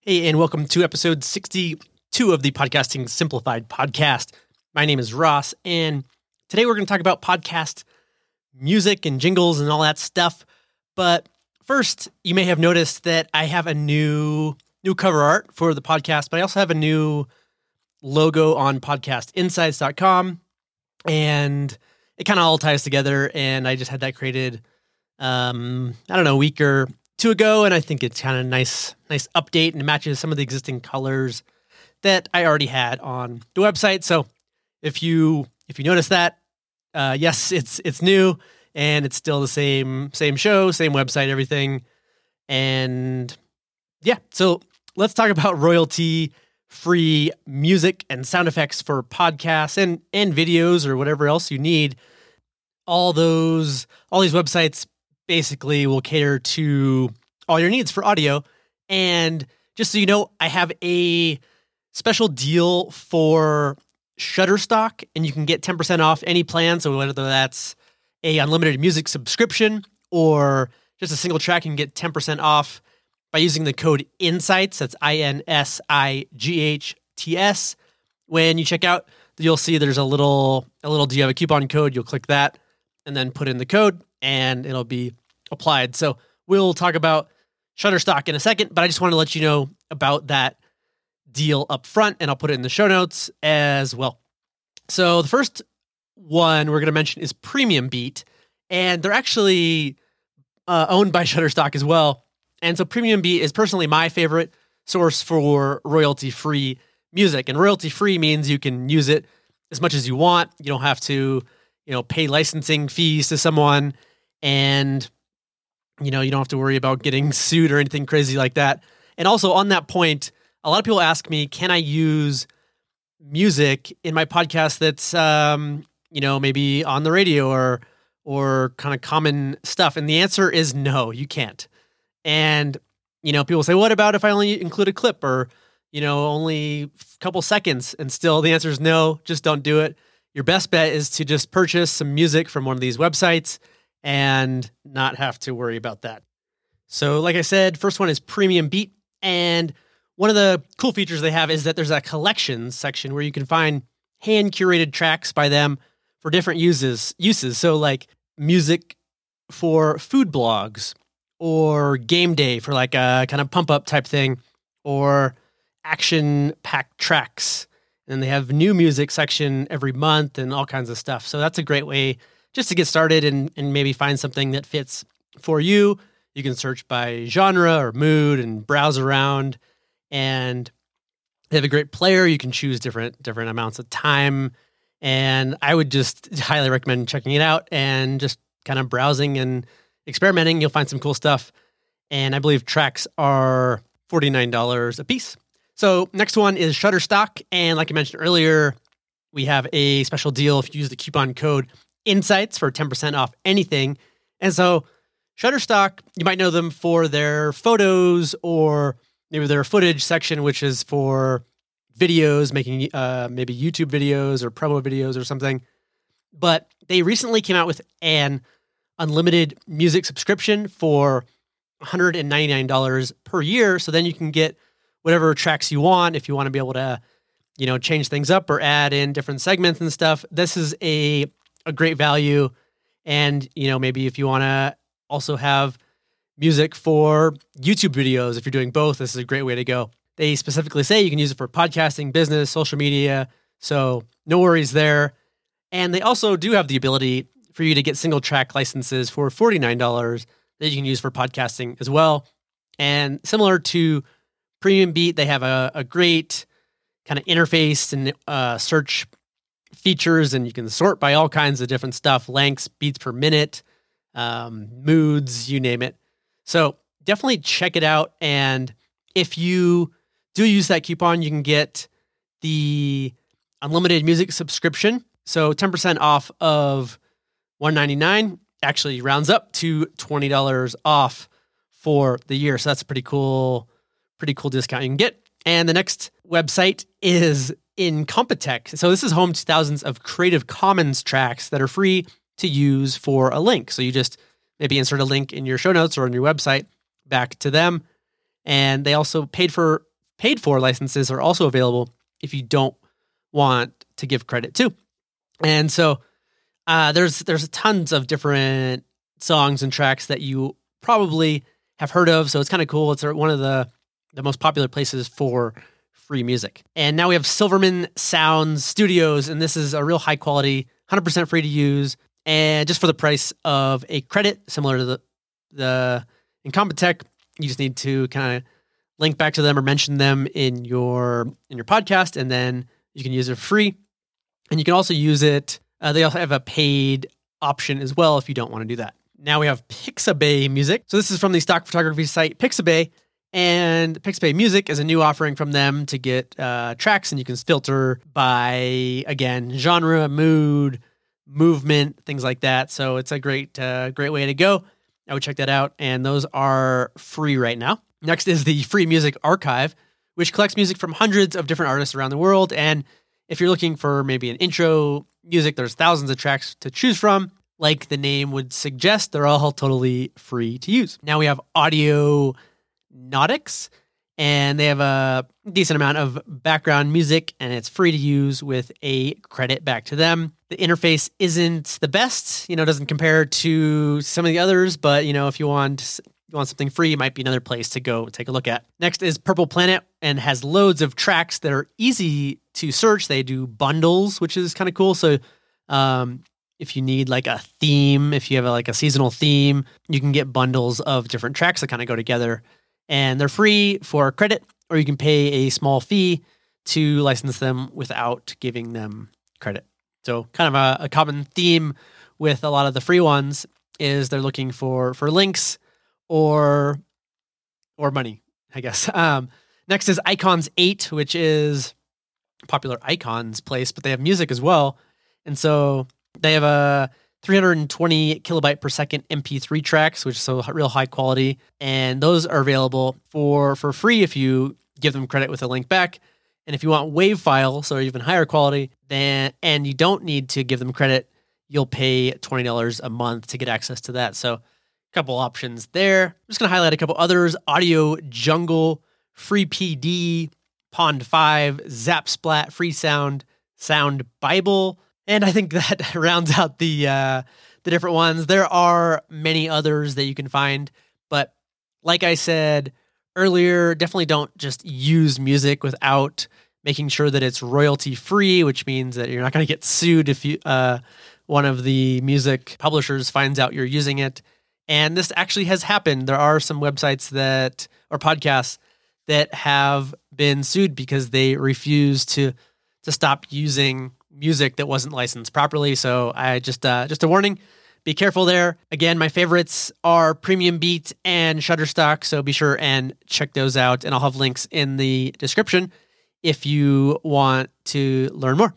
Hey, and welcome to episode 62 of the Podcasting Simplified podcast. My name is Ross, and today we're going to talk about podcast music and jingles and all that stuff. But first, you may have noticed that I have a new new cover art for the podcast, but I also have a new logo on podcastinsights.com and it kind of all ties together and I just had that created um I don't know, a week or two ago, and I think it's kind of nice, nice update and matches some of the existing colors that I already had on the website. So if you if you notice that, uh, yes, it's it's new and it's still the same same show, same website, everything, and yeah. So let's talk about royalty free music and sound effects for podcasts and and videos or whatever else you need. All those all these websites basically will cater to all your needs for audio. And just so you know, I have a special deal for Shutterstock, and you can get 10% off any plan. So whether that's a unlimited music subscription or just a single track, you can get 10% off by using the code INSIGHTS. That's I N S I G H T S. When you check out, you'll see there's a little a little. Do you have a coupon code? You'll click that and then put in the code, and it'll be applied. So we'll talk about Shutterstock in a second, but I just want to let you know about that deal up front, and I'll put it in the show notes as well. So the first one we're going to mention is Premium Beat, and they're actually uh, owned by Shutterstock as well. And so Premium Beat is personally my favorite source for royalty free music, and royalty free means you can use it as much as you want. You don't have to, you know, pay licensing fees to someone, and you know, you don't have to worry about getting sued or anything crazy like that. And also on that point, a lot of people ask me, can I use music in my podcast that's um, you know, maybe on the radio or or kind of common stuff? And the answer is no, you can't. And you know, people say, what about if I only include a clip or you know, only a couple seconds? And still the answer is no, just don't do it. Your best bet is to just purchase some music from one of these websites and not have to worry about that. So, like I said, first one is Premium Beat. And one of the cool features they have is that there's a collections section where you can find hand curated tracks by them for different uses. Uses so like music for food blogs, or game day for like a kind of pump up type thing, or action packed tracks. And they have new music section every month and all kinds of stuff. So that's a great way just to get started and, and maybe find something that fits for you. You can search by genre or mood and browse around. And they have a great player. You can choose different different amounts of time. And I would just highly recommend checking it out and just kind of browsing and experimenting. You'll find some cool stuff. And I believe tracks are $49 a piece. So next one is Shutterstock. And like I mentioned earlier, we have a special deal if you use the coupon code insights for 10% off anything. And so Shutterstock, you might know them for their photos or maybe their footage section, which is for videos, making uh, maybe YouTube videos or promo videos or something. But they recently came out with an unlimited music subscription for $199 per year. So then you can get whatever tracks you want if you want to be able to, you know, change things up or add in different segments and stuff. This is a a great value. And, you know, maybe if you want to also have music for YouTube videos, if you're doing both, this is a great way to go. They specifically say you can use it for podcasting, business, social media. So no worries there. And they also do have the ability for you to get single track licenses for $49 that you can use for podcasting as well. And similar to Premium Beat, they have a, a great kind of interface and uh, search features and you can sort by all kinds of different stuff lengths, beats per minute, um, moods, you name it. So definitely check it out. And if you do use that coupon, you can get the unlimited music subscription. So 10% off of 199 actually rounds up to $20 off for the year. So that's a pretty cool, pretty cool discount you can get. And the next website is Incompetech. So this is home to thousands of Creative Commons tracks that are free to use for a link. So you just maybe insert a link in your show notes or on your website back to them. And they also paid for paid for licenses are also available if you don't want to give credit to. And so uh, there's there's tons of different songs and tracks that you probably have heard of. So it's kind of cool. It's one of the the most popular places for free music. And now we have Silverman Sounds Studios, and this is a real high quality, 100% free to use, and just for the price of a credit, similar to the the Incompetech. You just need to kind of link back to them or mention them in your in your podcast, and then you can use it free. And you can also use it. Uh, they also have a paid option as well if you don't want to do that. Now we have Pixabay Music. So this is from the stock photography site Pixabay. And Pixabay Music is a new offering from them to get uh, tracks, and you can filter by, again, genre, mood, movement, things like that. So it's a great, uh, great way to go. I would check that out. And those are free right now. Next is the Free Music Archive, which collects music from hundreds of different artists around the world. And if you're looking for maybe an intro music, there's thousands of tracks to choose from. Like the name would suggest, they're all totally free to use. Now we have Audio Nautics, and they have a decent amount of background music, and it's free to use with a credit back to them. The interface isn't the best, you know, doesn't compare to some of the others, but you know, if you want you want something free, it might be another place to go take a look at. Next is Purple Planet and has loads of tracks that are easy to search. They do bundles, which is kind of cool. So um, if you need like a theme, if you have a, like a seasonal theme, you can get bundles of different tracks that kind of go together. And they're free for credit, or you can pay a small fee to license them without giving them credit. So kind of a, a common theme with a lot of the free ones is they're looking for for links or or money, I guess. Um, next is Icons Eight, which is popular icons place, but they have music as well, and so they have a 320 kilobyte per second MP3 tracks, which is so real high quality, and those are available for for free if you give them credit with a link back. And if you want WAV files or even higher quality, then and you don't need to give them credit, you'll pay twenty dollars a month to get access to that. So a couple options there. I'm just to highlight a couple others Audio Jungle, Free PD, Pond 5, Zap Splat, Free Sound, Sound Bible. And I think that rounds out the uh, the different ones. There are many others that you can find, but like I said earlier, definitely don't just use music without making sure that it's royalty free, which means that you're not going to get sued if you uh, one of the music publishers finds out you're using it. And this actually has happened. There are some websites that or podcasts that have been sued because they refuse to to stop using music that wasn't licensed properly. So I just uh, just a warning. Be careful there. Again, my favorites are Premium Beat and Shutterstock, so be sure and check those out. And I'll have links in the description if you want to learn more.